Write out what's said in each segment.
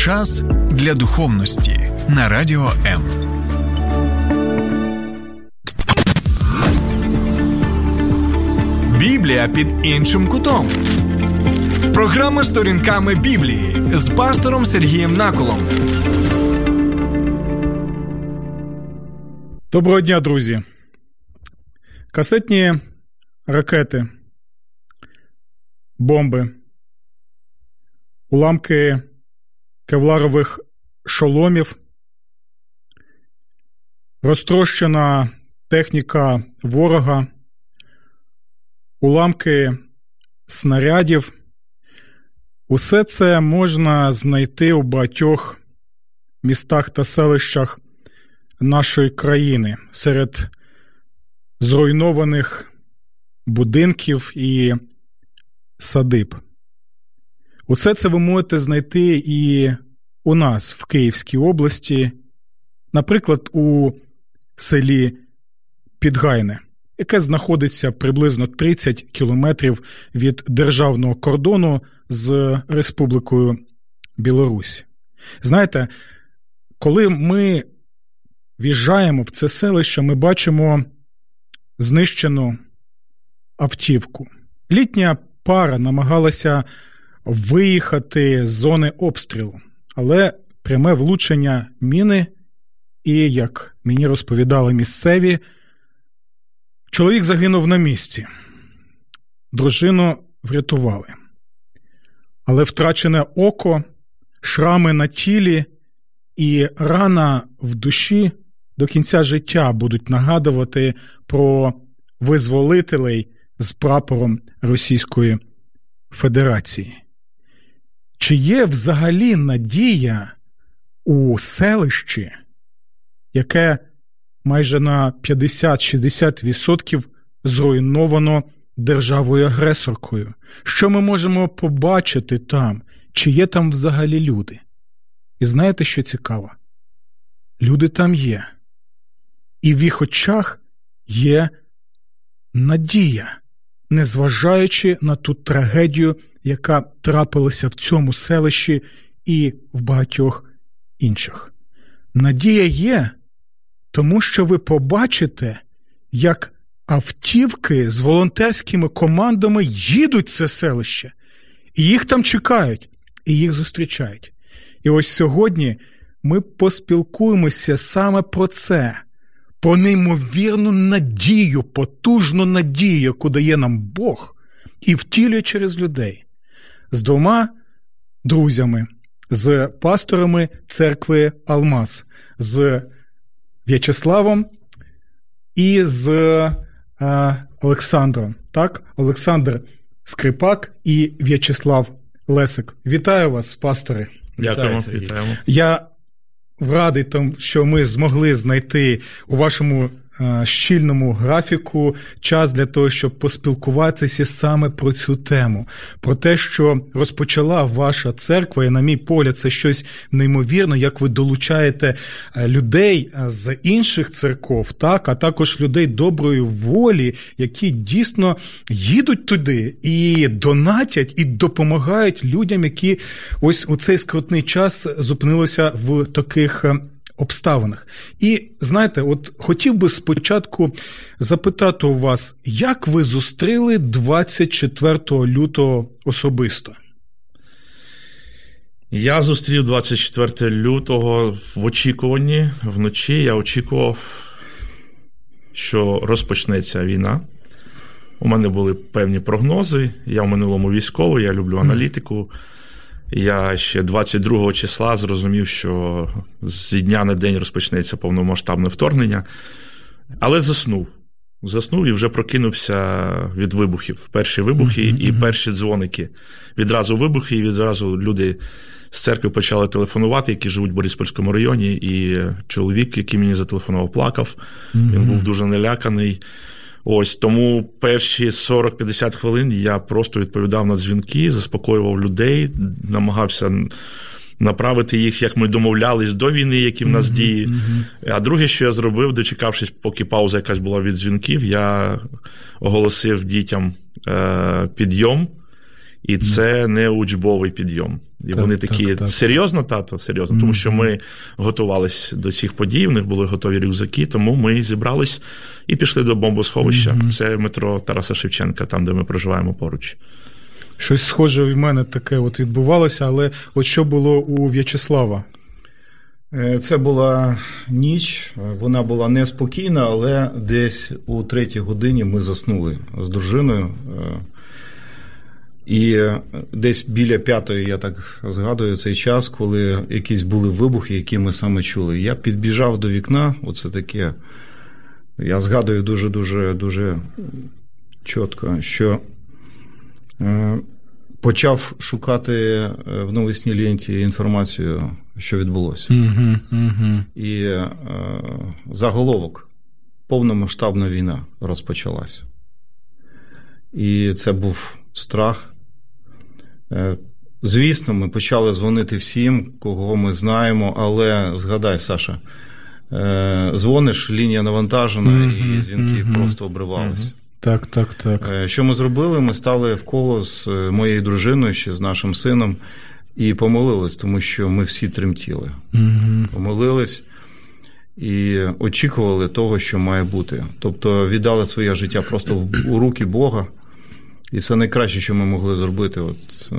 Час для духовності на радіо М. Біблія під іншим кутом. Програма сторінками Біблії з пастором Сергієм Наколом. Доброго дня, друзі. Касетні ракети, бомби, уламки кевларових шоломів, розтрощена техніка ворога, уламки снарядів. Усе це можна знайти у багатьох містах та селищах нашої країни серед зруйнованих будинків і садиб. Усе це ви можете знайти і у нас в Київській області, наприклад, у селі Підгайне, яке знаходиться приблизно 30 кілометрів від державного кордону з Республікою Білорусь. Знаєте, коли ми в'їжджаємо в це селище, ми бачимо знищену автівку. Літня пара намагалася виїхати з зони обстрілу, але пряме влучення міни, і, як мені розповідали місцеві, чоловік загинув на місці. Дружину врятували. Але втрачене око, шрами на тілі і рана в душі до кінця життя будуть нагадувати про визволителей з прапором Російської Федерації. Чи є взагалі надія у селищі, яке майже на 50-60% зруйновано державою агресоркою? Що ми можемо побачити там? Чи є там взагалі люди? І знаєте, що цікаво? Люди там є, і в їх очах є надія, незважаючи на ту трагедію, яка трапилася в цьому селищі і в багатьох інших. Надія є, тому що ви побачите, як автівки з волонтерськими командами їдуть в це селище, і їх там чекають, і їх зустрічають. І ось сьогодні ми поспілкуємося саме про це, про неймовірну надію, потужну надію, яку дає нам Бог і втілює через людей з двома друзями, з пасторами церкви Алмаз, з В'ячеславом і з е, Олександром. Так, Олександр Скрипак і В'ячеслав Лесик. Вітаю вас, пастори. Дякуємо, вітаємо. Я радий, тому, що ми змогли знайти у вашому щільному графіку час для того, щоб поспілкуватися саме про цю тему, про те, що розпочала ваша церква, і, на мій погляд, це щось неймовірне, як ви долучаєте людей з інших церков, так, а також людей доброї волі, які дійсно їдуть туди і донатять, і допомагають людям, які ось у цей скрутний час зупинилися в таких обставинах. І знаєте, от хотів би спочатку запитати у вас, як ви зустріли 24 лютого особисто? Я зустрів 24 лютого в очікуванні вночі. Я очікував, що розпочнеться війна. У мене були певні прогнози. Я в минулому військовий, я люблю аналітику. Я ще 22 числа зрозумів, що з дня на день розпочнеться повномасштабне вторгнення, але заснув. Заснув і вже прокинувся від вибухів. Перші вибухи mm-hmm. і перші дзвоники. Відразу вибухи, і відразу люди з церкви почали телефонувати, які живуть в Бориспольському районі. І чоловік, який мені зателефонував, плакав. Mm-hmm. Він був дуже наляканий. Ось тому перші 40-50 хвилин я просто відповідав на дзвінки, заспокоював людей, намагався направити їх, як ми домовлялись до війни, які в нас mm-hmm, дії. Mm-hmm. А друге, що я зробив, дочекавшись, поки пауза якась була від дзвінків, я оголосив дітям е, підйом. І це не учбовий підйом. І Так, вони такі так. серйозно, тато, серйозно, тому що ми готувалися до цих подій, в них були готові рюкзаки, тому ми зібрались і пішли до бомбосховища. Це метро Тараса Шевченка, там, де ми проживаємо поруч. Щось схоже в мене таке от відбувалося, але от що було у В'ячеслава? Е, Це була ніч, е, вона була неспокійна, але десь у третій годині ми заснули з дружиною. І е, десь біля п'ятої, я так згадую цей час, коли якісь були вибухи, які ми саме чули. Я підбіжав до вікна, оце таке. Я згадую дуже-дуже дуже чітко, що е, почав шукати е, в новисній ленті інформацію, що відбулося. Угу, угу. І е, заголовок повномасштабна війна розпочалася. І це був страх. Е, Звісно, ми почали дзвонити всім, кого ми знаємо, але згадай, Саша, е, дзвониш, лінія навантажена, Мгм, і дзвінки мгм. просто обривалися. Так, так, так. Е, Що ми зробили? Ми стали в коло з моєю дружиною, ще з нашим сином, і помолились, тому що ми всі тремтіли. Помолились і очікували того, що має бути. Тобто віддали своє життя просто в- у руки Бога. І це найкраще, що ми могли зробити. От, е,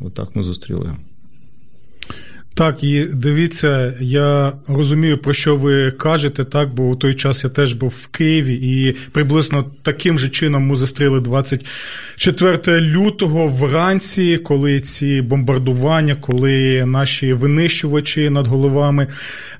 от так ми зустріли. Так, і дивіться, я розумію, про що ви кажете, так, бо у той час я теж був в Києві, і приблизно таким же чином ми зустріли 24 лютого вранці, коли ці бомбардування, коли наші винищувачі над головами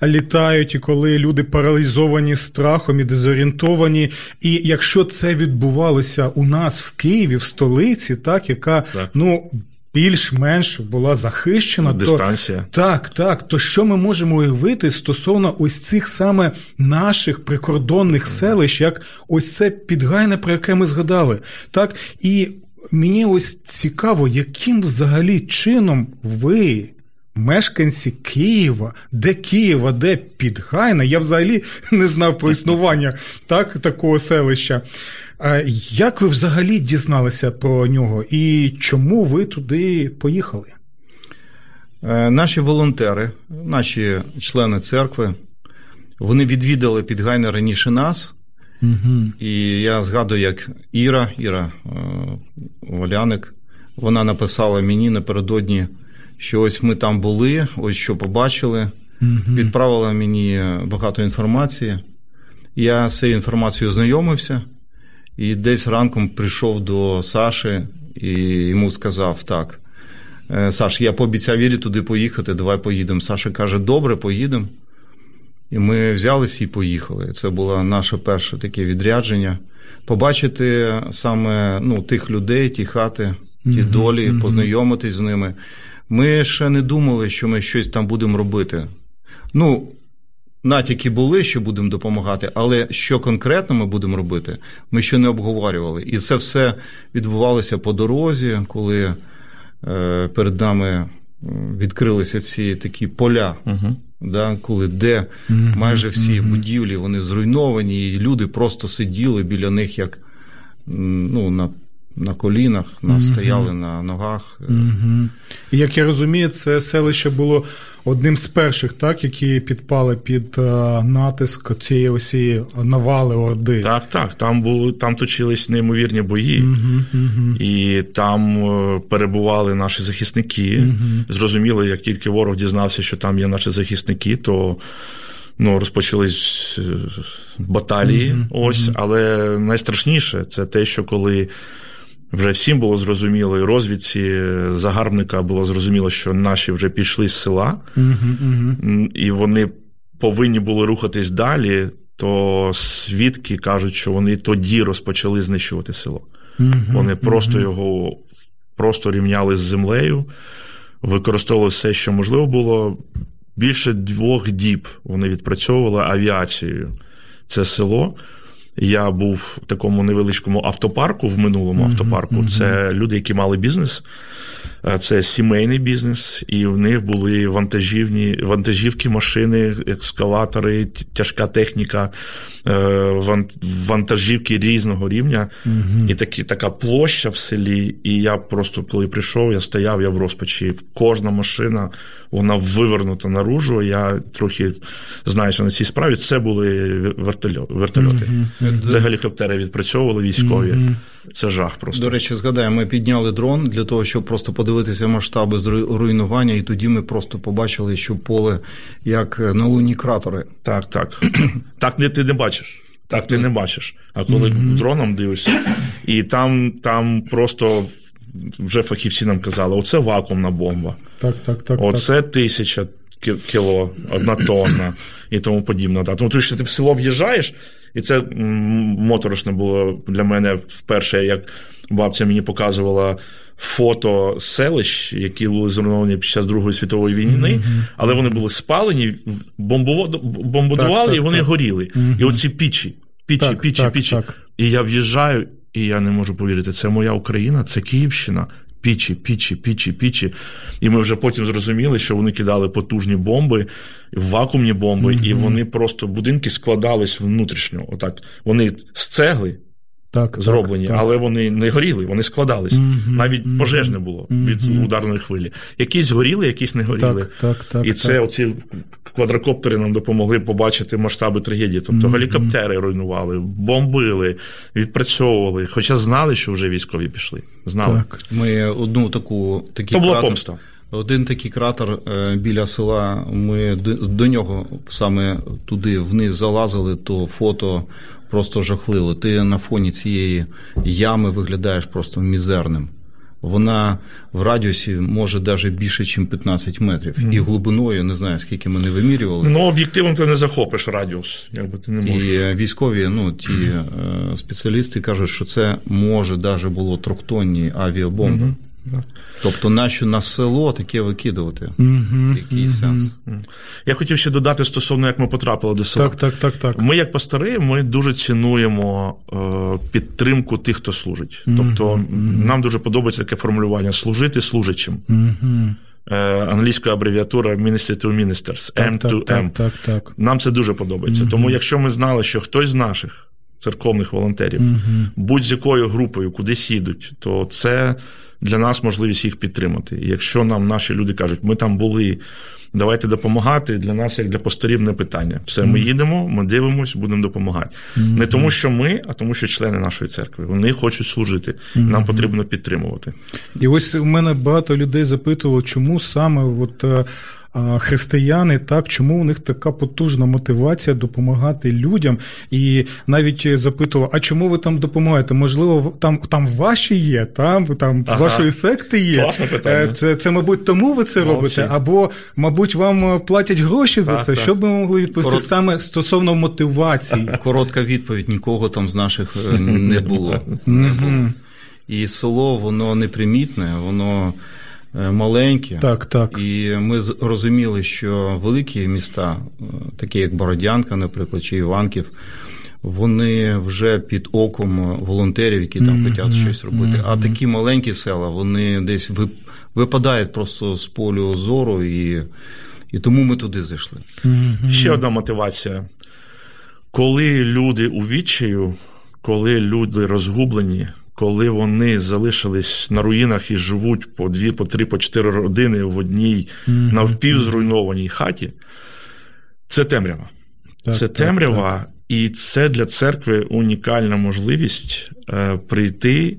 літають, і коли люди паралізовані страхом і дезорієнтовані. І якщо це відбувалося у нас в Києві, в столиці, так, яка Так. ну. Більш-менш була захищена, то Дистанція. так, так. То що ми можемо уявити стосовно ось цих саме наших прикордонних селищ, як ось це підгайне, про яке ми згадали. Так, і мені ось цікаво, яким взагалі чином ви. Мешканці Києва, де Києва, де Підгайна, я взагалі не знав про існування так, такого селища. Як ви взагалі дізналися про нього і чому ви туди поїхали? Е, Наші волонтери, наші члени церкви, вони відвідали Підгайне раніше нас. Угу. І я згадую, як Іра, Іра е, Оляник, вона написала мені напередодні, що ось ми там були, ось що побачили. Відправила мені багато інформації. Я з цією інформацією знайомився, і десь ранком прийшов до Саші і йому сказав: так, е, Саш, я пообіцяв Ірі туди поїхати, давай поїдемо. Саша каже: добре, поїдемо. І ми взялися і поїхали. Це було наше перше таке відрядження. Побачити саме ну, тих людей, ті хати, ті Мгм, долі, мгм. познайомитись з ними. Ми ще не думали, що ми щось там будемо робити. Ну, натяки були, що будемо допомагати, але що конкретно ми будемо робити, ми ще не обговорювали. І це все відбувалося по дорозі, коли е, перед нами відкрилися ці такі поля, Угу. да, коли де Мгм, майже всі мгм. будівлі вони зруйновані, і люди просто сиділи біля них, як ну, на, на колінах, на, Мгм. стояли на ногах. Угу. І як я розумію, це селище було одним з перших, так, які підпали під е, натиск цієї осі навали Орди. Так, так. Там були, там точились неймовірні бої. Угу, угу. І там е, перебували наші захисники. Мгм. Зрозуміло, як тільки ворог дізнався, що там є наші захисники, то ну, розпочались е, баталії. Мгм, Ось, але найстрашніше це те, що коли. Вже всім було зрозуміло, і розвідці загарбника було зрозуміло, що наші вже пішли з села, Угу, угу. і вони повинні були рухатись далі, то свідки кажуть, що вони тоді розпочали знищувати село. Вони просто його просто рівняли з землею, використовували все, що можливо було. Більше двох діб вони відпрацьовували авіацією. Це село. Я був в такому невеличкому автопарку в минулому Мгм, автопарку. Це люди, які мали бізнес. Е, це сімейний бізнес, і в них були вантажівні, вантажівки, машини, екскаватори, тяжка техніка, е, вантажівки різного рівня. Угу. І такі, така площа в селі. І я просто, коли прийшов, я стояв, я в розпачі. Кожна машина вона вивернута наружу. Я трохи знаю, що на цій справі це були вертольоти. Угу. Це гелікоптери відпрацьовували військові. Угу. Це жах просто. До речі, згадаю, ми підняли дрон для того, щоб просто подивитися масштаби руйнування, і тоді ми просто побачили, що поле як на луні кратери. Так, так. Так не ти не бачиш. Так ти не бачиш. А коли mm-hmm. дроном дивишся, і там там просто вже фахівці нам казали: оце вакуумна бомба. Так, так, так. Оце так. тисяча кіло, одна тонна і тому подібне. Тому що ти в село в'їжджаєш, і це моторошно було для мене вперше, як бабця мені показувала фото селищ, які були зруйновані під час Другої світової війни, mm-hmm. але вони були спалені, бомбудували так, і вони так. горіли. Mm-hmm. І оці пічі, пічі, пічі, пічі. І я в'їжджаю, і я не можу повірити, це моя Україна, це Київщина. Пічі, пічі, пічі, пічі. І ми вже потім зрозуміли, що вони кидали потужні бомби, вакуумні бомби, mm-hmm. і вони просто будинки складались внутрішньо. Отак. Вони з цегли так, зроблені, так, але вони не горіли, вони складались. Mm-hmm, Навіть mm-hmm, пожеж не було від mm-hmm. ударної хвилі. Якісь горіли, якісь не горіли. Так, так, І це оці квадрокоптери нам допомогли побачити масштаби трагедії. Тобто гелікоптери руйнували, бомбили, відпрацьовували, хоча знали, що вже військові пішли. Знали. Так. Ми одну таку такі То була кратер, помста. Один такий кратер е, біля села. Ми до нього саме туди вниз залазили, то фото просто жахливо. Ти на фоні цієї ями виглядаєш просто мізерним. Вона в радіусі може навіть більше, ніж 15 метрів. Mm. І глибиною не знаю, скільки ми не вимірювали. Ну, об'єктивом ти не захопиш радіус, якби ти не можеш. І військові, ну ті е, спеціалісти кажуть, що це може навіть було трьохтонні авіабомби. Mm-hmm. Тобто, нащо на село таке викидувати? Угу, Який угу. сенс? Я хотів ще додати стосовно, як ми потрапили до села. Так, так, так, так. Ми, як пастори, ми дуже цінуємо е, підтримку тих, хто служить. Угу, тобто, угу. нам дуже подобається таке формулювання служити служачим. Угу. Англійська абревіатура Ministry to Ministers, M так, to так. Так, так, Нам це дуже подобається. Тому, якщо ми знали, що хтось з наших церковних волонтерів, будь-з якою групою кудись їдуть, то це для нас можливість їх підтримати. І якщо нам наші люди кажуть, ми там були, давайте допомагати. Для нас, як для пасторів, не питання. Все, ми їдемо, ми дивимося, будемо допомагати. Mm-hmm. Не тому, що ми, а тому, що члени нашої церкви вони хочуть служити. Mm-hmm. Нам потрібно підтримувати. І ось у мене багато людей запитувало, чому саме от. Е, християни, так чому у них така потужна мотивація допомагати людям? І навіть запитувала, а чому ви там допомагаєте? Можливо, там там ваші є, там там ага. з вашої секти є. Класне питання. Це, це, мабуть, тому ви це Молодці. робите, або, мабуть, вам платять гроші за так, це. Так. Що б ми могли відповісти Корот... саме стосовно мотивації? Коротка відповідь: нікого там з наших е, не було. Не було. І село, воно непримітне, воно. Е, маленькі. Так, так. І ми розуміли, що великі міста, е, такі як Бородянка, наприклад, чи Іванків, вони вже під оком волонтерів, які там mm-hmm. хочуть щось робити. Mm-hmm. А такі маленькі села, вони десь випадають просто з полю зору, і і тому ми туди зайшли. Mm-hmm. Ще одна мотивація. Коли люди у відчаю, коли люди розгублені, коли вони залишились на руїнах і живуть по дві, по три, по чотири родини в одній mm-hmm. навпівзруйнованій хаті, це темрява. Так, це темрява, так, так. і це для церкви унікальна можливість е, прийти.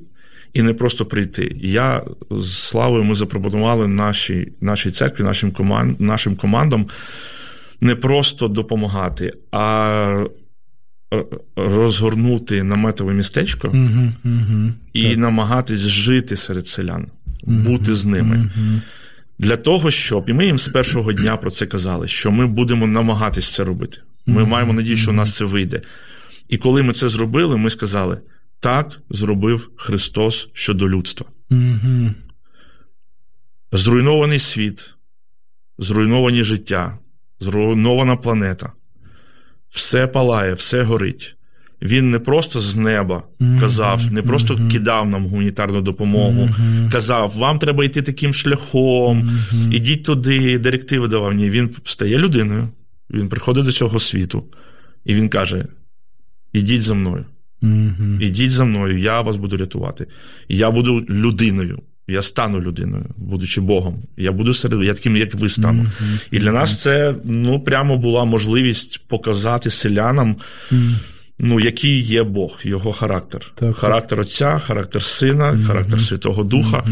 І не просто прийти. Я з славою ми запропонували нашій нашій церкві, нашим команд, нашим командам не просто допомагати, а розгорнути наметове містечко угу, угу, і так. намагатись жити серед селян, угу, бути з ними. Для того, щоб, і ми їм з першого дня про це казали, що ми будемо намагатись це робити. Ми маємо надію, що у нас це вийде. І коли ми це зробили, ми сказали: так зробив Христос щодо людства. Зруйнований світ, зруйновані життя, зруйнована планета все палає, все горить. Він не просто з неба казав, не просто кидав нам гуманітарну допомогу, казав, вам треба йти таким шляхом, ідіть туди, директиви давав. Ні, він стає людиною, він приходить до цього світу, і він каже: ідіть за мною. Ідіть за мною, я вас буду рятувати. Я буду людиною. Я стану людиною, будучи Богом. Я буду серед я таким, як ви стану. Mm-hmm. І для нас це ну прямо була можливість показати селянам, mm-hmm. ну, який є Бог, його характер. Так, характер так. Отця, характер Сина, mm-hmm. характер Святого Духа.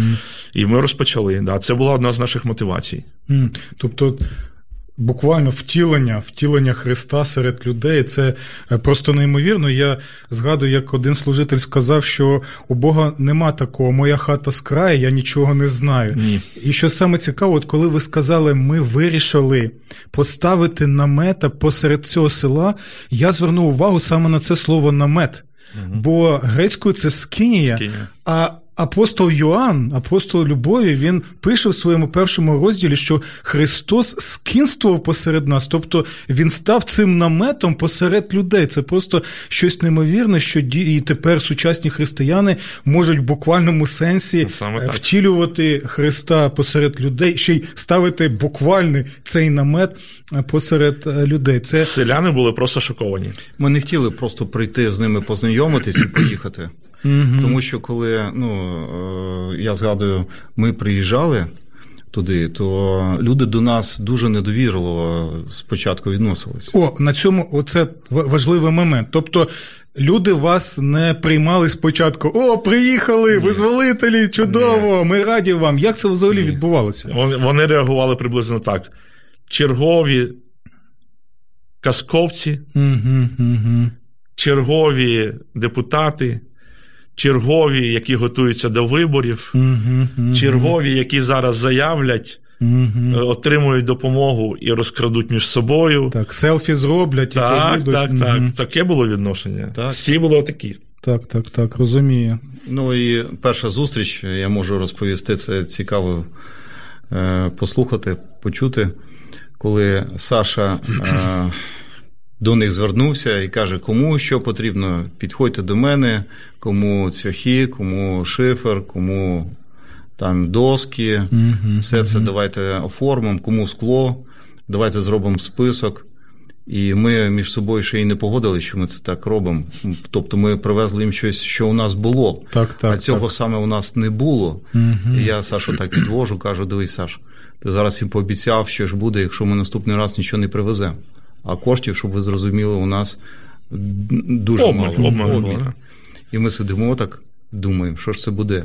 І ми розпочали. Да, Це була одна з наших мотивацій. Тобто буквально втілення, втілення Христа серед людей. Це е, просто неймовірно. Я згадую, як один служитель сказав, що у Бога нема такого, моя хата з краю, я нічого не знаю. Ні. І що саме цікаво, от коли ви сказали, ми вирішили поставити намета посеред цього села, я звернув увагу саме на це слово намет. Угу. Бо грецькою це скинія, скинія. а апостол Йоанн, апостол Любові, він пише в своєму першому розділі, що Христос скінствував посеред нас, тобто Він став цим наметом посеред людей. Це просто щось неймовірне, що і тепер сучасні християни можуть в буквальному сенсі Саме втілювати Христа посеред людей, ще й ставити буквальний цей намет посеред е, людей. Це селяни були просто шоковані. Ми не хотіли просто прийти з ними познайомитись і поїхати. Угу. Тому що коли ну, е, я згадую, ми приїжджали туди, то люди до нас дуже недовірливо спочатку відносились. О, на цьому оце важливий момент. Тобто. Люди вас не приймали спочатку. О, приїхали, Ні. визволителі, чудово! Ні. Ми раді вам. Як це взагалі Ні. відбувалося? Вони, вони реагували приблизно так: чергові казковці, угу, угу. чергові депутати, чергові, які готуються до виборів, чергові, які зараз заявлять. uh Отримують допомогу і розкрадуть між собою. Так, селфі зроблять. Так, і так, так. Таке було відношення. Так. Всі були такі. Так, так, так, розумію. Ну і перша зустріч, я можу розповісти, це цікаво е, послухати, почути, коли Саша е, до них звернувся і каже, кому що потрібно, підходьте до мене, кому цвяхи, кому шифер, кому там доски, угу, все це давайте оформимо, кому скло, давайте зробимо список. І ми між собою ще й не погодили, що ми це так робимо. Тобто ми привезли їм щось, що у нас було, так, так, а цього так. саме у нас не було. Угу. І я Сашу так підвожу, кажу: дивись, Саш, ти зараз їм пообіцяв, що ж буде, якщо ми наступний раз нічого не привеземо а коштів, щоб ви зрозуміли, у нас дуже обмаль, мало. Обмаль, обмаль. І ми сидимо так, думаємо, що ж це буде.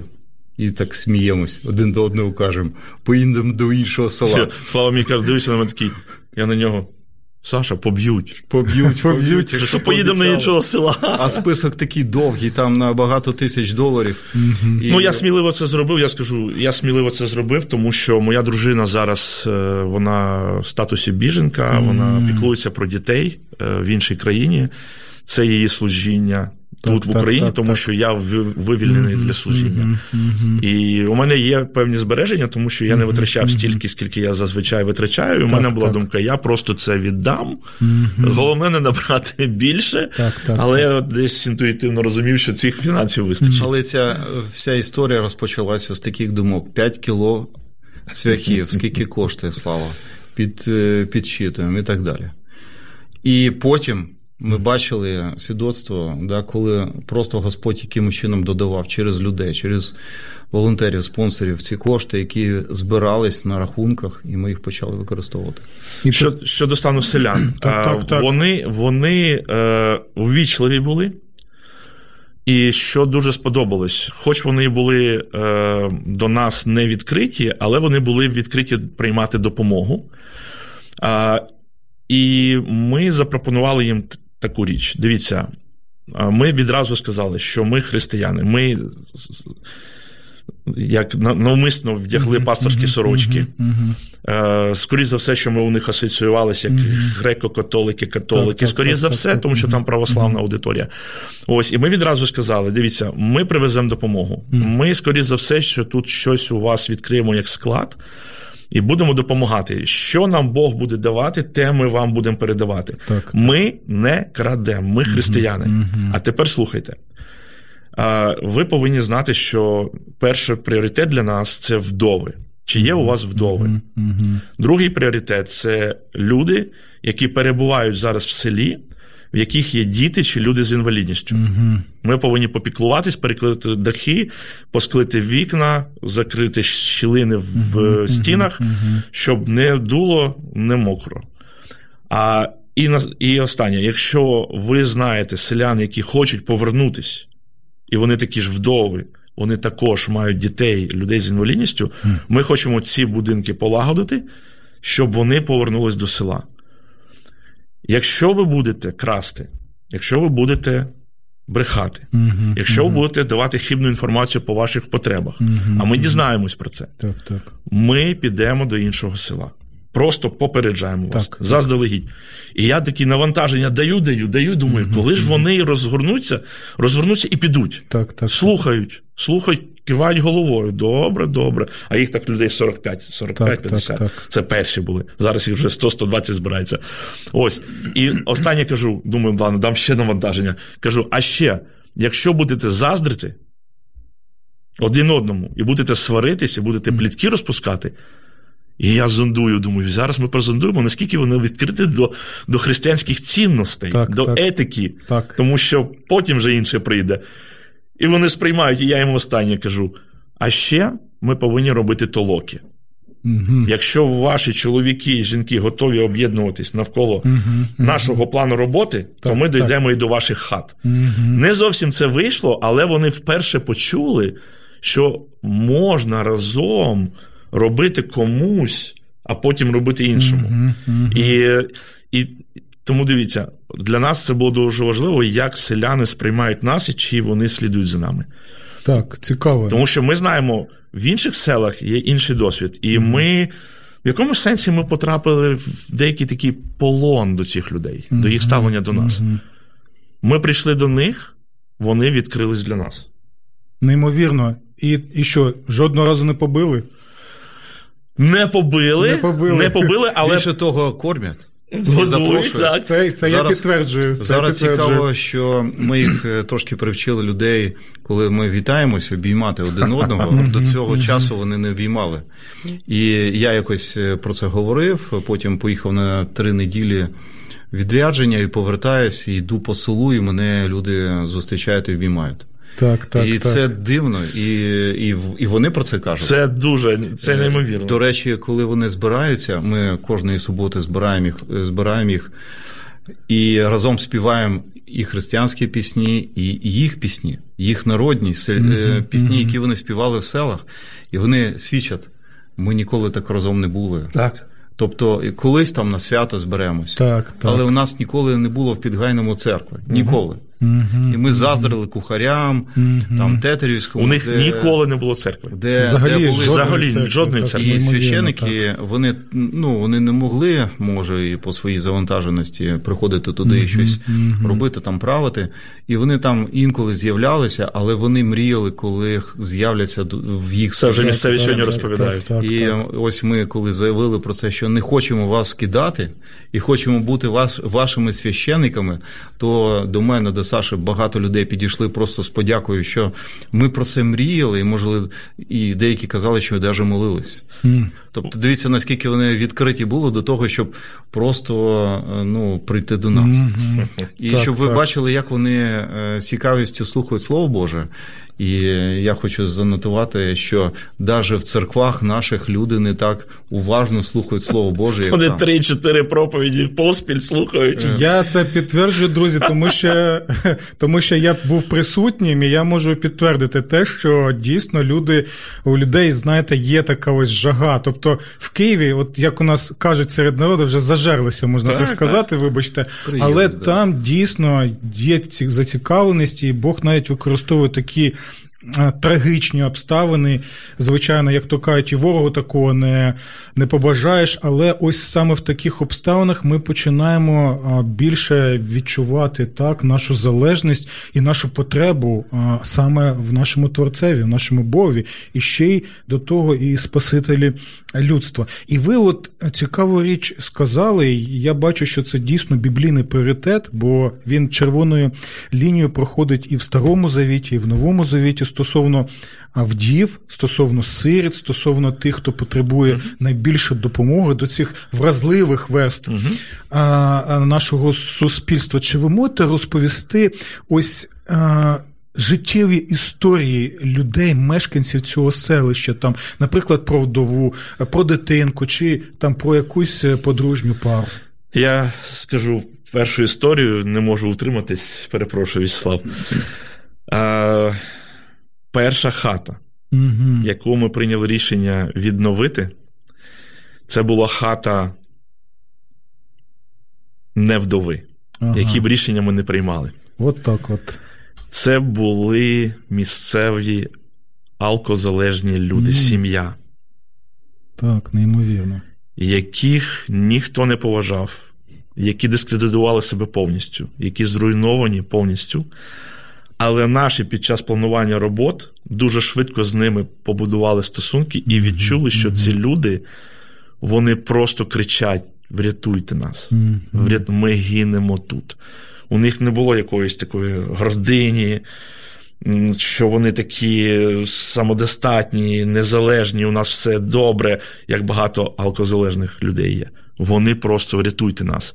І так сміємось, один до одного кажемо, поїдемо до іншого села. Слава мій каже, дивися на мене такий. Я на нього. Саша, поб'ють. Поб'ють, поб'ють. Що то поїдемо на іншого села. А список такий довгий, там на багато тисяч доларів. Mm-hmm. І... Ну, я сміливо це зробив. Я скажу, я сміливо це зробив, тому що моя дружина зараз е, вона в статусі біженка, mm-hmm. вона піклується про дітей е, в іншій країні. Це її служіння тут так, в Україні, так, тому так. що я вивільнений mm-hmm, для служіння. Mm-hmm. І у мене є певні збереження, тому що я не витрачав стільки, скільки я зазвичай витрачаю. І у мене була думка: я просто це віддам. Головне не набрати більше, але я десь інтуїтивно розумів, що цих фінансів вистачить. Але ця вся історія розпочалася з таких думок: 5 кіло цвяхів, скільки коштує слава, під, е, підсчитуємо і так далі. І потім. Ми бачили свідоцтво, да, коли просто Господь якимось чином додавав через людей, через волонтерів, спонсорів ці кошти, які збирались на рахунках, і ми їх почали використовувати. І що, Щодо стану селян, так, так, так. вони вони е, ввічливі були. І що дуже сподобалось, хоч вони були е, до нас не відкриті, але вони були відкриті приймати допомогу. Е, і ми запропонували їм таку річ. Дивіться, ми відразу сказали, що ми християни. Ми як навмисно вдягли пасторські сорочки. Е, Скоріше за все, що ми у них асоціювалися як греко-католики, католики. Скоріше за все, тому що там православна аудиторія. Ось, і ми відразу сказали: дивіться, ми привеземо допомогу. Ми, скоріше за все, що тут щось у вас відкриємо як склад. І будемо допомагати. Що нам Бог буде давати, те ми вам будемо передавати. Так. Ми не крадемо, ми християни. мгм. А тепер слухайте. Ви повинні знати, що перший пріоритет для нас це вдови. Чи є у вас вдови? Мгм. Другий пріоритет це люди, які перебувають зараз в селі, в яких є діти чи люди з інвалідністю. Мгм. Ми повинні попіклуватись, переклити дахи, посклити вікна, закрити щілини в Мгм, стінах, мгм. щоб не дуло, не мокро. А і, на- і останнє, якщо ви знаєте селян, які хочуть повернутись, і вони такі ж вдови, вони також мають дітей, людей з інвалідністю, ми хочемо ці будинки полагодити, щоб вони повернулись до села. Якщо ви будете красти, якщо ви будете брехати, Мгм. якщо ви будете давати хибну інформацію по ваших потребах, Мгм. а ми дізнаємось про це, Так, так. ми підемо до іншого села. Просто попереджаємо вас Так, заздалегідь. І я такі навантаження даю, даю, даю. Думаю, коли ж вони розгорнуться, розгорнуться і підуть. Так, так. Слухають, слухають, кивають головою. Добре, добре. А їх так людей 45, 45, Так, так, 50. так. Це перші були. Зараз їх вже 100-120 збирається. Ось. І останнє кажу: думаю, ладно, дам ще навантаження. Кажу, а ще, якщо будете заздрити один одному і будете сваритися, будете плітки розпускати. І я зондую, думаю, зараз ми прозондуємо, наскільки вони відкриті до, до християнських цінностей, Так, до так. етики, Так. тому що потім вже інше прийде. І вони сприймають, і я їм останнє кажу. А ще ми повинні робити толоки. Мгм. Якщо ваші чоловіки і жінки готові об'єднуватись навколо. Мгм. нашого плану роботи, то Так, ми так. дійдемо і до ваших хат. Не зовсім це вийшло, але вони вперше почули, що можна разом робити комусь, а потім робити іншому. І, і тому дивіться, для нас це було дуже важливо, як селяни сприймають нас і чи вони слідують за нами. Так, цікаво. Тому що ми знаємо, в інших селах є інший досвід, і ми. В якомусь сенсі ми потрапили в деякий такий полон до цих людей, до їх ставлення до нас. Мгм. Ми прийшли до них, вони відкрились для нас. Неймовірно. І, і що, жодного разу не побили? Не побили, Не побили. не побили, але Більше того, кормять. Годують. Це, це я підтверджую. Це Зараз підтверджую. цікаво, що ми їх е, трошки привчили людей, коли ми вітаємось, обіймати один одного. До цього часу вони не обіймали. І я якось е, про це говорив. Потім поїхав на три неділі відрядження і повертаюсь, і йду по селу, і мене люди зустрічають і обіймають. Так, так, і так. це дивно, і, і, в- і вони про це кажуть. Це дуже це неймовірно. До речі, коли вони збираються, ми кожної суботи збираємо їх, збираємо їх і разом співаємо і християнські пісні, і їх пісні, їх народні е, пісні, які вони співали в селах, і вони свідчать. Ми ніколи так разом не були. Так. Тобто, колись там на свято зберемось, Так, так. але у нас ніколи не було в підгайному церкви. Ніколи. Мгм. І ми заздрили кухарям, Мгм. там тетерівському. У них де- ніколи не було церкви. де, Взагалі, де були жодної Взагалі, церкви, жодної церкви. і священики, вони ну вони не могли, може, і по своїй завантаженості приходити туди і Мгм, щось робити, там правити. І вони там інколи з'являлися, але вони мріяли, коли з'являться в їх Це вже місцеві Так, сьогодні розповідають. Так, так, І так. ось ми, коли заявили про це, що не хочемо вас кидати і хочемо бути вас, вашими священниками, то до мене, до Саші, багато людей підійшли просто з подякою, що ми про це мріяли, і можливо, і деякі казали, що навіть молились. Mm. Тобто, дивіться, наскільки вони відкриті були до того, щоб просто е, ну, прийти до нас. Мгм. І Так, щоб ви так. бачили, як вони е, з цікавістю слухають Слово Боже. І я хочу занотувати, що навіть в церквах наших люди не так уважно слухають Слово Боже. як Вони три-чотири проповіді поспіль слухають. Я це підтверджую, друзі, тому що, тому що я був присутнім, і я можу підтвердити те, що дійсно люди у людей, знаєте, є така ось жага. Тобто в Києві, от як у нас кажуть серед народу, вже зажерлися, можна так, Так, сказати, вибачте. Приїлись, Але да. там дійсно є ці зацікавленість, і Бог навіть використовує такі. Е, трагічні обставини. Звичайно, як то кажуть, і ворогу такого не, не побажаєш, але ось саме в таких обставинах ми починаємо більше відчувати так нашу залежність і нашу потребу саме в нашому творцеві, в нашому Богові, і ще й до того і Спасителі людства. І ви, от цікаву річ сказали, я бачу, що це дійсно біблійний пріоритет, бо він червоною лінією проходить і в Старому Завіті, і в Новому Завіті стосовно вдів, стосовно сиріт, стосовно тих, хто потребує найбільше допомоги до цих вразливих верств нашого суспільства. Чи ви можете розповісти ось? Життєві історії людей, мешканців цього селища, там, наприклад, про вдову, про дитинку, чи там про якусь подружню пару. Я скажу першу історію, не можу утриматись, перепрошую, Вячеслав. Перша хата, угу. яку ми прийняли рішення відновити, це була хата не вдови, ага. які б рішення ми не приймали. От так от. Це були місцеві алкозалежні люди, mm. сім'я. Так, неймовірно. Яких ніхто не поважав, які дискредитували себе повністю, які зруйновані повністю. Але наші під час планування робот дуже швидко з ними побудували стосунки і відчули, що ці люди вони просто кричать: врятуйте нас, ми гинемо тут. У них не було якоїсь такої гордині, що вони такі самодостатні, незалежні, у нас все добре, як багато алкозалежних людей є. Вони просто врятуйте нас.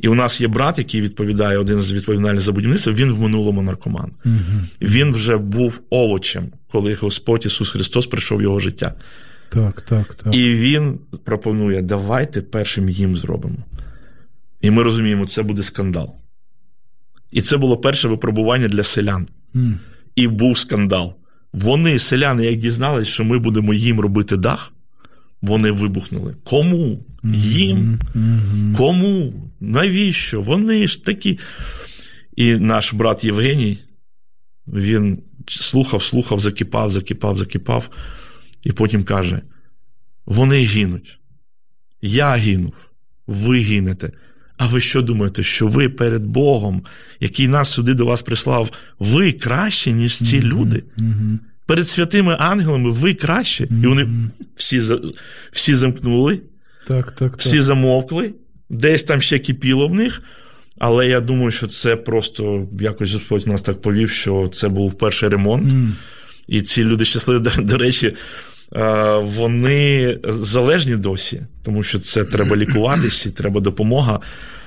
І у нас є брат, який відповідає один з відповідальних за будівництво, він в минулому наркоман. Угу. Він вже був овочем, коли Господь Ісус Христос прийшов в його життя. Так, так, так. І він пропонує: давайте першим їм зробимо. І ми розуміємо, це буде скандал. І це було перше випробування для селян. Mm. І був скандал. Вони, селяни, як дізналися, що ми будемо їм робити дах, вони вибухнули. Кому? Їм? Кому? Навіщо? Вони ж такі. І наш брат Євгеній, він слухав, слухав, закипав, закипав, закипав, і потім каже: вони гинуть. Я гинув, ви гинете. А ви що думаєте, що ви перед Богом, який нас сюди до вас прислав, ви краще, ніж ці mm-hmm. люди? Перед святими ангелами ви краще. Mm-hmm. І вони всі всі замкнули, так, так, всі замовкли, десь там ще кипіло в них. Але я думаю, що це просто якось Господь нас так повів, що це був перший ремонт. І ці люди щасливі, до, до речі. Вони залежні досі, тому що це треба лікуватися, треба допомога.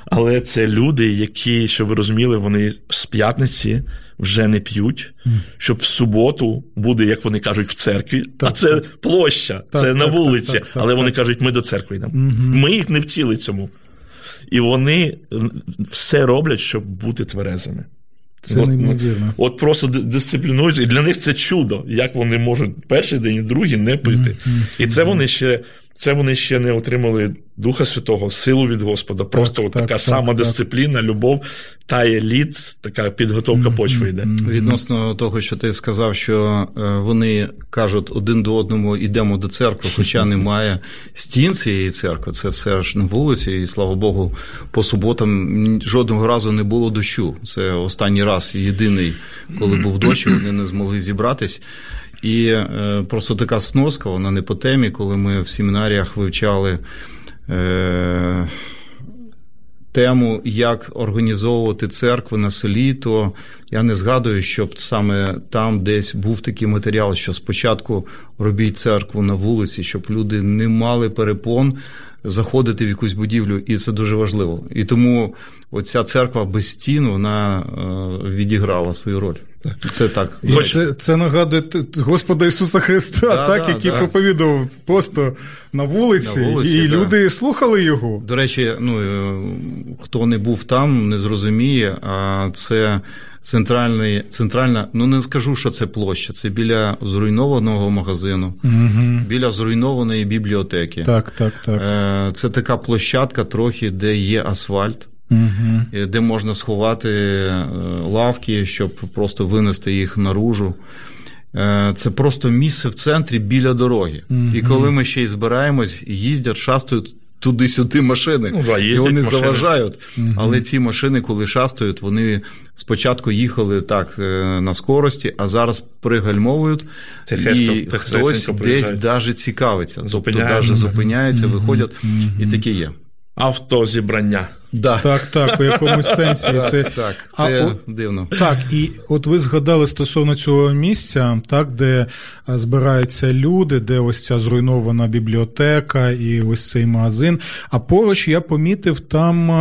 Але це люди, які, що ви розуміли, вони з п'ятниці вже не п'ють, щоб в суботу буде, як вони кажуть, в церкві. Так, а це так. площа, так, це на вулиці. але вони кажуть, ми до церкви йдемо. Угу. Ми їх не вчили цьому. І вони все роблять, щоб бути тверезими. Це от, неймовірно. От просто дисциплінуються, і для них це чудо, як вони можуть перший день і другий не пити. Mm-hmm. І це вони ще це вони ще не отримали Духа Святого, силу від Господа. Просто так, от така так, сама дисципліна, любов та еліт, така підготовка mm-hmm. почви йде. Відносно того, що ти сказав, що е, вони кажуть один до одному йдемо до церкви, хоча немає стін цієї церкви, це все ж на вулиці, і слава Богу, по суботам жодного разу не було дощу. Це останній раз єдиний, коли був дощ, вони не змогли зібратись. І е, просто така сноска, вона не по темі, коли ми в семінаріях вивчали е, тему, як організовувати церкви на селі, то я не згадую, щоб саме там десь був такий матеріал, що спочатку робіть церкву на вулиці, щоб люди не мали перепон заходити в якусь будівлю, і це дуже важливо. І тому оця церква без стін вона е, відіграла свою роль. Це так. І це це нагадує Господа Ісуса Христа, да, так, да, який да. проповідував просто на вулиці, на вулиці і люди слухали його. До речі, ну е, хто не був там, не зрозуміє. А це центральний, центральна, ну не скажу, що це площа. Це біля зруйнованого магазину, угу. біля зруйнованої бібліотеки. Так, так, так. Е, це така площадка, трохи, де є асфальт. Угу. Де можна сховати е, лавки, щоб просто винести їх наружу. Е, Це просто місце в центрі біля дороги. Мгм. І коли ми ще й збираємось, їздять, шастають туди-сюди машини, Ну, да, і вони машини. заважають. Мгм. Але ці машини, коли шастають, вони спочатку їхали так на скорості, а зараз пригальмовують, Тихесенько- і тихесенько хтось десь даже цікавиться. Тобто даже зупиняється, Мгм. виходять, Мгм. і таке є. Автозібрання. Да. Так, так, у якомусь сенсі. Так, Це... так, А це от- дивно. Так, і от ви згадали стосовно цього місця, так, де е, збираються люди, де ось ця зруйнована бібліотека і ось цей магазин. А поруч я помітив там.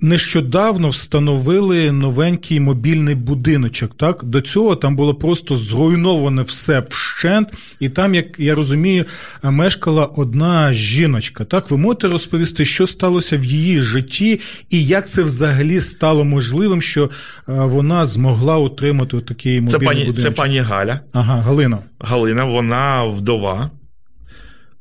Нещодавно встановили новенький мобільний будиночок. Так до цього там було просто зруйноване все вщент, і там, як я розумію, мешкала одна жіночка. Так, ви можете розповісти, що сталося в її житті, і як це взагалі стало можливим, що е, вона змогла отримати такий мобільний Це пані, будиночок? це пані Галя. Ага, Галино. Галина, вона вдова.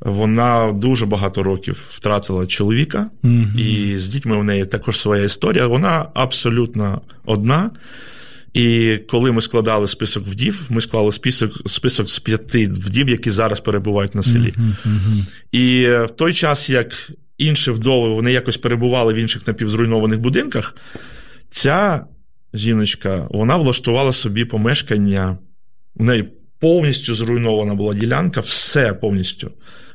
Вона дуже багато років втратила чоловіка, Мгм. і з дітьми в неї також своя історія. Вона абсолютно одна. І коли ми складали список вдів, ми склали список, список з п'яти вдів, які зараз перебувають на селі. Мгм. І в той час, як інші вдови вони якось перебували в інших напівзруйнованих будинках, ця жіночка вона влаштувала собі помешкання. У неї повністю зруйнована була ділянка, все повністю.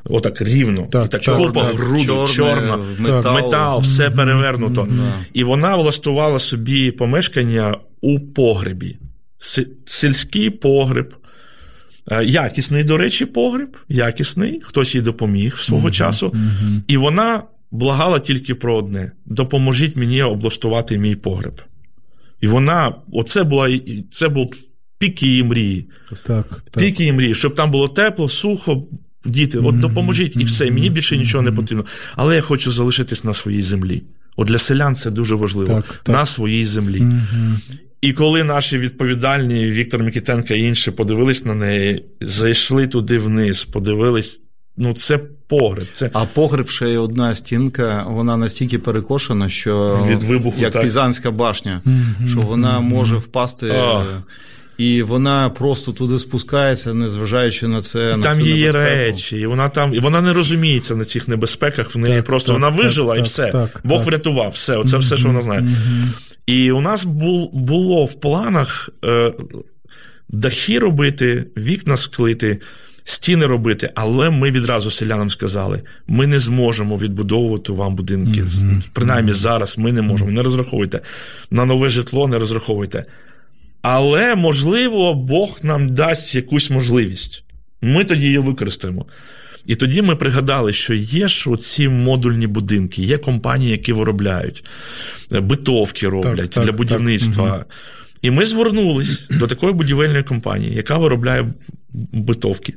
Отак рівно. Так, і так так, груду, Чорне, чорна, метал. метал, все перевернуто. Да. І вона влаштувала собі помешкання у погребі. Сільський погреб. Е, Якісний, до речі, погреб, якісний, хтось їй допоміг свого Мгм, часу. мгм. І вона благала тільки про одне: допоможіть мені облаштувати мій погреб. І вона, оце була це був пік її мрії. Так, так. Пік її мрії, щоб там було тепло, сухо, діти, от допоможіть і все. Мені більше нічого не потрібно. Але я хочу залишитись на своїй землі. От для селян це дуже важливо. Так, так. На своїй землі. І коли наші відповідальні Віктор Микітенко і інші подивились на неї, зайшли туди вниз, подивились. Ну, це погреб. Це А погреб ще є одна стінка, вона настільки перекошена, що Від вибуху, як так. Пізанська башня, Мгм. що вона може впасти. А. І вона просто туди спускається, незважаючи на це. на там її небезпеку. речі, і вона там, і вона не розуміється на цих небезпеках. В неї Так, просто так, вона так, вижила і все. так, Бог так. врятував, все. Оце все, що вона знає. Мгм. І у нас бул, було в планах е, дахи робити, вікна склити, стіни робити, але ми відразу селянам сказали: ми не зможемо відбудовувати вам будинки. Мгм. Принаймні зараз ми не можемо. Не розраховуйте. На нове житло не розраховуйте. Але, можливо, Бог нам дасть якусь можливість. Ми тоді її використаємо. І тоді ми пригадали, що є ж оці модульні будинки, є компанії, які виробляють, е, битовки роблять так, для так. будівництва. Мгм. І ми звернулись до такої будівельної компанії, яка виробляє битовки.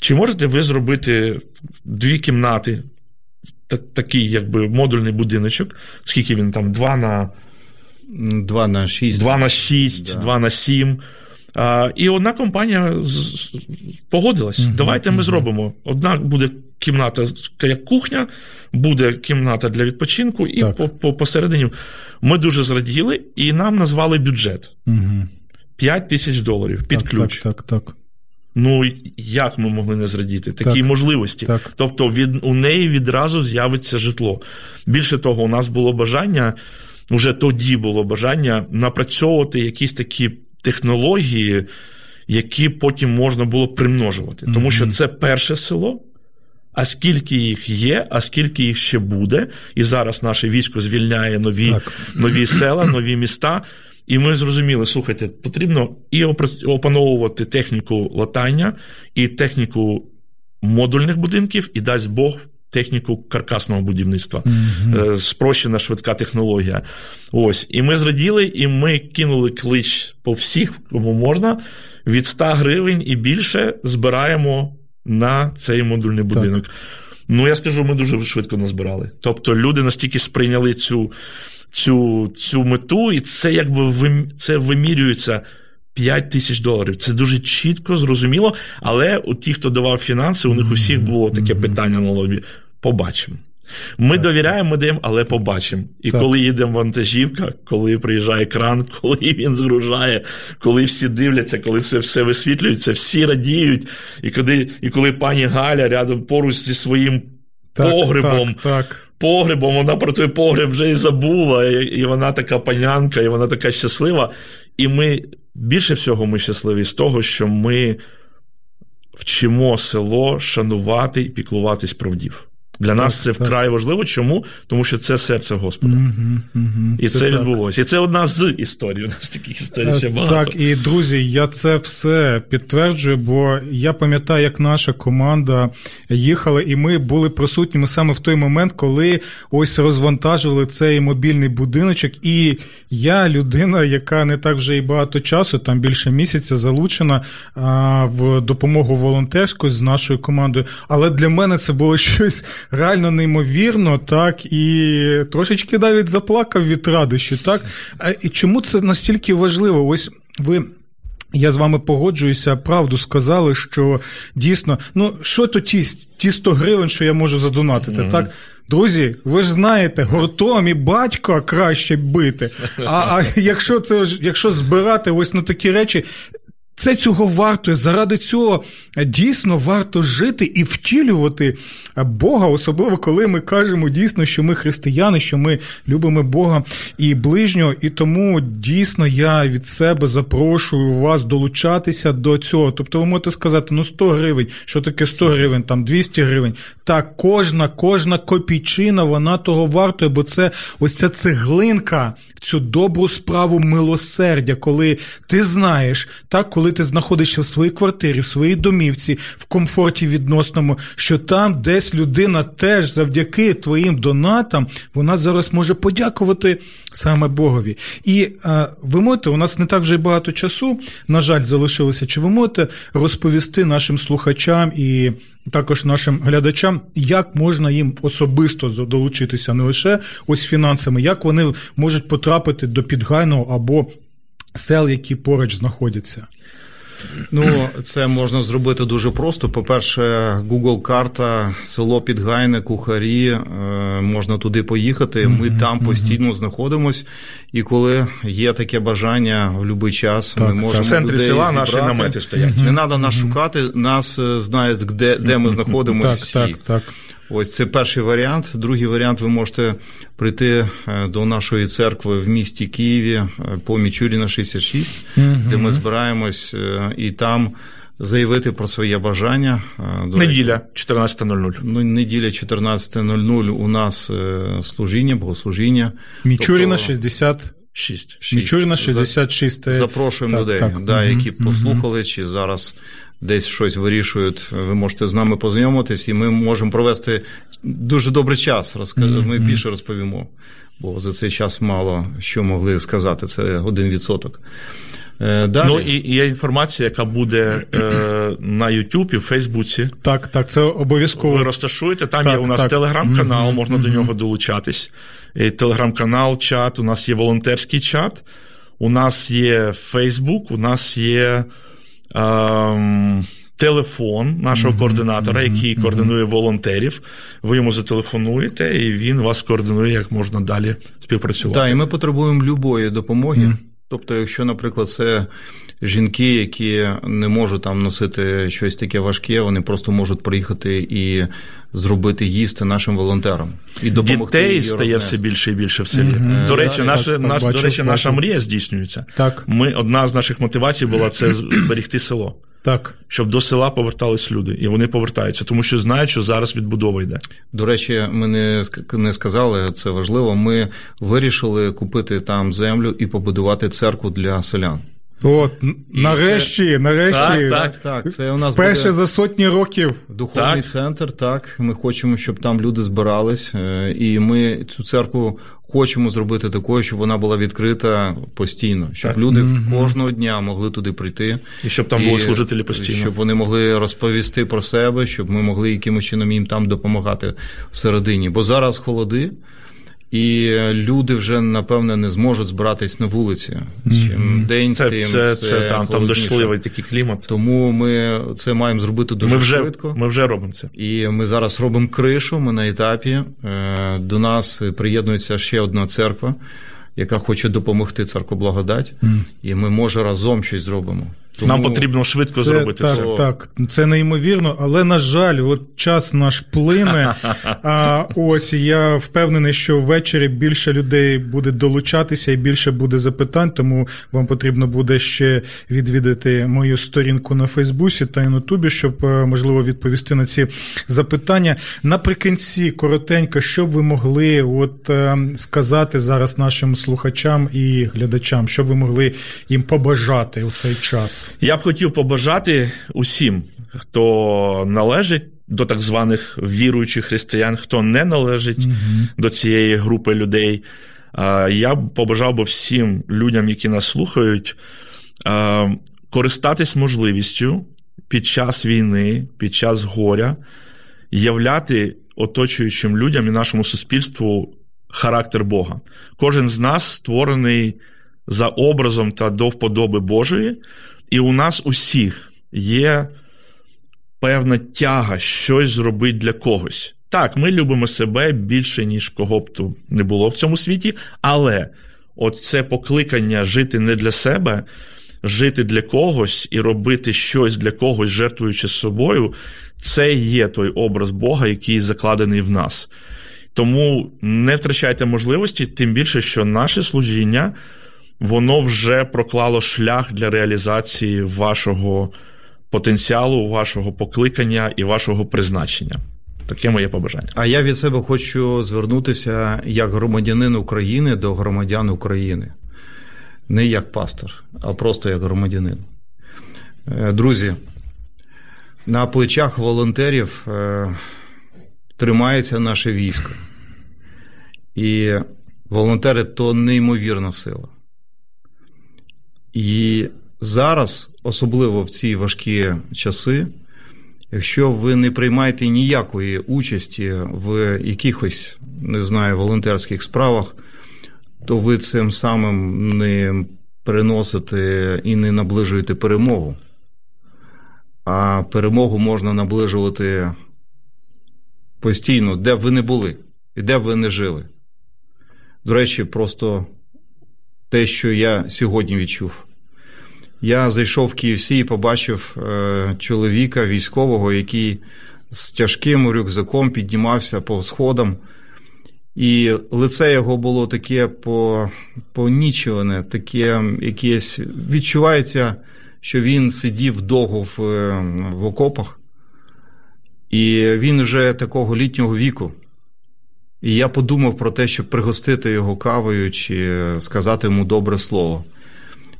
Чи можете ви зробити дві кімнати, та- такий якби модульний будиночок, скільки він там? Два на Два на шість. 2 на 6, Да. 2 на 7. А, і одна компанія з- з- погодилась. Мгм, Давайте ми мгм. зробимо. Одна буде кімната як кухня, буде кімната для відпочинку, і Так. по, по, посередині ми дуже зраділи, і нам назвали бюджет Мгм. 5 тисяч доларів під Так, ключ. Так, так, так. Ну як ми могли не зрадіти? Такі Так. можливості. Так. Тобто від, у неї відразу з'явиться житло. Більше того, у нас було бажання, вже тоді було бажання напрацьовувати якісь такі технології, які потім можна було примножувати. Тому що це перше село. А скільки їх є, а скільки їх ще буде, і зараз наше військо звільняє нові, Так. нові села, нові міста. І ми зрозуміли, слухайте, потрібно і опановувати техніку латання, і техніку модульних будинків, і дасть Бог техніку каркасного будівництва. Е, Спрощена швидка технологія. Ось. І ми зраділи, і ми кинули клич по всіх, кому можна. Від 100 гривень і більше збираємо на цей модульний будинок. Ну, я скажу, ми дуже швидко назбирали. Тобто люди настільки сприйняли цю, цю, цю мету, і це якби це вимірюється 5 тисяч доларів. Це дуже чітко, зрозуміло. Але у ті, хто давав фінанси, у них усіх було таке питання на лобі. Побачимо. Ми довіряємо, ми даємо, але побачимо. І Так. коли їде вантажівка, коли приїжджає кран, коли він згружає, коли всі дивляться, коли це все висвітлюється, всі радіють. І коли, і коли пані Галя рядом поруч зі своїм Так, погребом. Так, так. Погребом, вона про той погреб вже і забула, і, і вона така панянка, і вона така щаслива. І ми більше всього ми щасливі з того, що ми вчимо село шанувати і піклуватись про вдів. Для нас це так. вкрай важливо. Чому? Тому що це серце Господа. Мгм, мгм. І це, так. відбулося. І це одна з історій. У нас таких історій ще багато. Так, і друзі, я це все підтверджую, бо я пам'ятаю, як наша команда їхала, і ми були присутніми саме в той момент, коли ось розвантажували цей мобільний будиночок. І я, людина, яка не так вже і багато часу, там більше місяця, залучена в допомогу волонтерську з нашою командою. Але для мене це було щось реально неймовірно, так, і трошечки навіть заплакав від радощі, так. І чому це настільки важливо? Ось ви. Я з вами погоджуюся, правду сказали, що дійсно, ну що то ті, ті 100 гривень, що я можу задонатити, Мгм. так? Друзі, ви ж знаєте, гуртом і батька краще бити. А, а якщо це якщо збирати ось на такі речі, це цього варто. Заради цього дійсно варто жити і втілювати Бога, особливо коли ми кажемо дійсно, що ми християни, що ми любимо Бога і ближнього. І тому дійсно я від себе запрошую вас долучатися до цього. Тобто ви можете сказати, ну 100 гривень, що таке 100 гривень, там 200 гривень. Так, кожна, кожна копійчина, вона того вартує, бо це ось ця цеглинка цю добру справу милосердя, коли ти знаєш, так, коли ти знаходишся в своїй квартирі, в своїй домівці, в комфорті відносному, що там десь людина теж завдяки твоїм донатам, вона зараз може подякувати саме Богові. І е, ви можете, у нас не так вже й багато часу, на жаль, залишилося. Чи ви можете розповісти нашим слухачам і також нашим глядачам, як можна їм особисто долучитися, не лише ось фінансами, як вони можуть потрапити до підгайного або сел, які поруч знаходяться? Ну, це можна зробити дуже просто. По-перше, Google карта, село Підгайне, Кухарі, е, можна туди поїхати. Ми там постійно знаходимось, і коли є таке бажання в будь-який час, Так, ми можемо В центрі людей села наші намети стоять. Не треба нас шукати, нас е, знають, де, де ми знаходимося. Так, всі. так, так. Ось це перший варіант. Другий варіант ви можете прийти е, до нашої церкви в місті Києві е, по Мічуріна 66, де ми збираємось е, і там заявити про своє бажання. Неділя 14.00. Ну, неділя 14.00 у нас служіння, богослужіння. Мічуріна Тобто- 60. 6. Шість. Мічуріна За- 66. Запрошуємо Так, людей, так. Да, які послухали, чи зараз десь щось вирішують. Ви можете з нами познайомитись, і ми можемо провести дуже добрий час. Ми більше розповімо, бо за цей час мало що могли сказати. Це один відсоток. Е, Далі. Ну і, є інформація, яка буде е, на YouTube і в Фейсбуці. Так, так, це обов'язково. Ви розташуєте, там Так, є у нас так. телеграм-канал, Мгм, можна до нього долучатись. І Телеграм-канал, чат, у нас є волонтерський чат, у нас є Фейсбук, у нас є ем, телефон нашого координатора, який координує волонтерів. Ви йому зателефонуєте, і він вас координує, як можна далі співпрацювати. Так, і ми потребуємо любої допомоги. Тобто, якщо, наприклад, це жінки, які не можуть там носити щось таке важке, вони просто можуть приїхати і зробити їсти нашим волонтерам. І допомогти Дітей її стає рознести. все більше і більше в селі. Мгм. До речі, наша, наш, бачу, до речі, наша мрія здійснюється. Так, Ми, одна з наших мотивацій була це зберегти село, так. щоб до села повертались люди, і вони повертаються, тому що знають, що зараз відбудова йде. До речі, ми не, не сказали, це важливо. Ми вирішили купити там землю і побудувати церкву для селян. От, нарешті, нарешті. Так, так. Так, це у нас Вперше буде за сотні років. духовний Так. центр. Так, ми хочемо, щоб там люди збирались, е, і ми цю церкву хочемо зробити такою, щоб вона була відкрита постійно, щоб Так. люди кожного дня могли туди прийти. І щоб там були служителі постійно. Щоб вони могли розповісти про себе, щоб ми могли якимось чином їм там допомагати всередині. Бо зараз холоди, І люди вже напевне не зможуть збиратись на вулиці. Чим день, Це, тим це, все це там, там дошливий такий клімат. Тому ми це маємо зробити дуже Ми вже, швидко. ми вже робимо це. І ми зараз робимо кришу. Ми на етапі. Е, До нас приєднується ще одна церква, яка хоче допомогти церкву благодать, і ми може разом щось зробимо. Тому Нам потрібно швидко Це, зробити так, це. так, це неймовірно, але на жаль, от час наш плине. А ось я впевнений, що ввечері більше людей буде долучатися і більше буде запитань, тому вам потрібно буде ще відвідати мою сторінку на Фейсбуці та на Ютубі, щоб е, можливо відповісти на ці запитання. Наприкінці коротенько, що б ви могли от е, сказати зараз нашим слухачам і глядачам, що б ви могли їм побажати у цей час. Я б хотів побажати усім, хто належить до так званих віруючих християн, хто не належить до цієї групи людей. Я б побажав би всім людям, які нас слухають, користатись можливістю під час війни, під час горя, являти оточуючим людям і нашому суспільству характер Бога. Кожен з нас створений за образом та до вподоби Божої, і у нас усіх є певна тяга щось зробити для когось. Так, ми любимо себе більше, ніж кого б то не було в цьому світі, але от це покликання жити не для себе, жити для когось і робити щось для когось, жертвуючи собою, це є той образ Бога, який закладений в нас. Тому не втрачайте можливості, тим більше, що наше служіння воно вже проклало шлях для реалізації вашого потенціалу, вашого покликання і вашого призначення. Таке моє побажання. А я від себе хочу звернутися як громадянин України до громадян України. Не як пастор, а просто як громадянин. Е, Друзі, на плечах волонтерів е, тримається наше військо. І волонтери то неймовірна сила. І зараз, особливо в ці важкі часи, якщо ви не приймаєте ніякої участі в якихось, не знаю, волонтерських справах, то ви цим самим не переносите і не наближуєте перемогу. А перемогу можна наближувати постійно, де б ви не були і де б ви не жили. До речі, просто те, що я сьогодні відчув. Я зайшов в KFC і побачив е, чоловіка військового, який з тяжким рюкзаком піднімався по сходам, і лице його було таке по, понічуване, таке якесь відчувається, що він сидів довго в, в окопах, і він вже такого літнього віку. І я подумав про те, щоб пригостити його кавою чи сказати йому добре слово.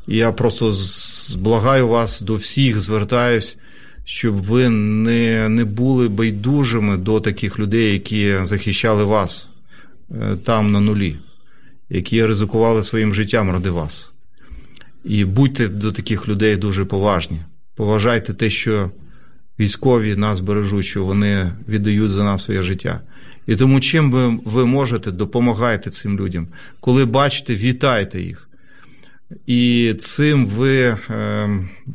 І я просто зблагаю вас до всіх, звертаюсь, щоб ви не, не були байдужими до таких людей, які захищали вас е, там на нулі, які ризикували своїм життям ради вас. І будьте до таких людей дуже поважні. Поважайте те, що військові нас бережуть, що вони віддають за нас своє життя. І тому, чим ви, ви можете, допомагайте цим людям. Коли бачите, вітайте їх. І цим ви е,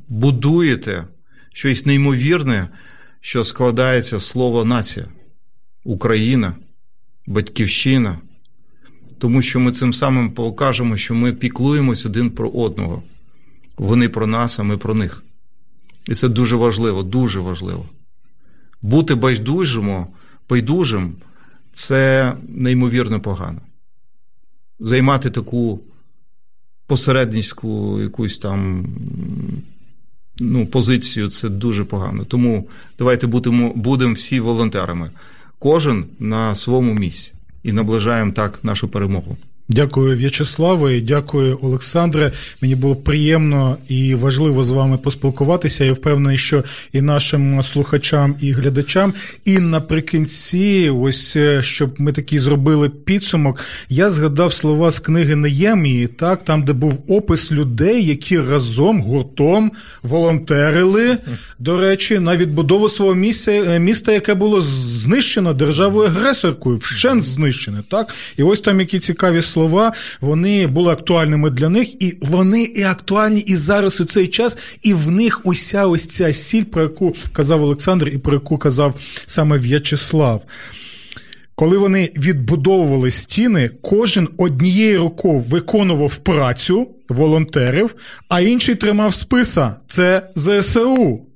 будуєте щось неймовірне, що складається слово нація, Україна, Батьківщина. Тому що ми цим самим покажемо, що ми піклуємось один про одного. Вони про нас, а ми про них. І це дуже важливо, дуже важливо. Бути байдужим, байдужим це неймовірно погано. Займати таку посередницьку якусь там ну, позицію це дуже погано. Тому давайте будемо, будемо всі волонтерами. Кожен на своєму місці і наближаємо так нашу перемогу. Дякую, В'ячеславе, дякую, Олександре. Мені було приємно і важливо з вами поспілкуватися. Я впевнений, що і нашим слухачам, і глядачам. І наприкінці, ось е, щоб ми такий зробили підсумок, я згадав слова з книги Неємії, так там, де був опис людей, які разом гуртом волонтерили, до речі, на відбудову свого місця, е, міста, яке було знищено державою агресоркою, вщент знищене. Так, і ось там які цікаві слова, вони були актуальними для них, і вони і актуальні і зараз у цей час, і в них уся ось ця сіль, про яку казав Олександр, і про яку казав саме В'ячеслав. Коли вони відбудовували стіни, кожен однією рукою виконував працю волонтерів, а інший тримав списа це ЗСУ.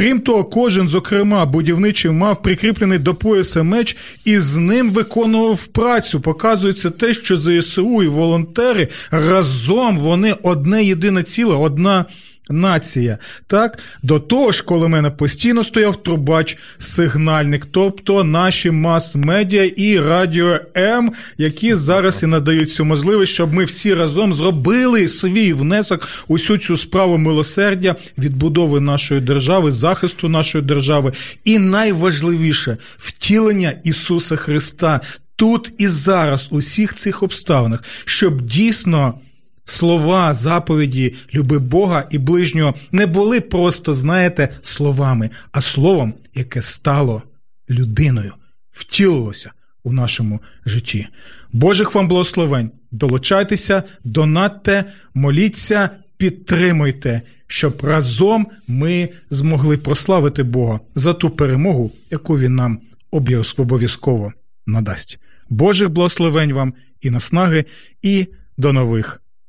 Крім того, кожен, зокрема, будівничий мав прикріплений до пояса меч і з ним виконував працю. Показується те, що ЗСУ і волонтери разом вони одне єдине ціле, одна нація. Так, до того ж, коли мене постійно стояв трубач, сигнальник, тобто наші мас-медіа і радіо М, які зараз і надають цю можливість, щоб ми всі разом зробили свій внесок усю цю справу милосердя, відбудови нашої держави, захисту нашої держави, і найважливіше втілення Ісуса Христа. Тут і зараз, у всіх цих обставинах, щоб дійсно слова, заповіді, люби Бога і ближнього не були просто, знаєте, словами, а словом, яке стало людиною, втілилося у нашому житті. Божих вам благословень. Долучайтеся, донатьте, моліться, підтримуйте, щоб разом ми змогли прославити Бога за ту перемогу, яку він нам обов'язково надасть. Божих благословень вам і наснаги, і до нових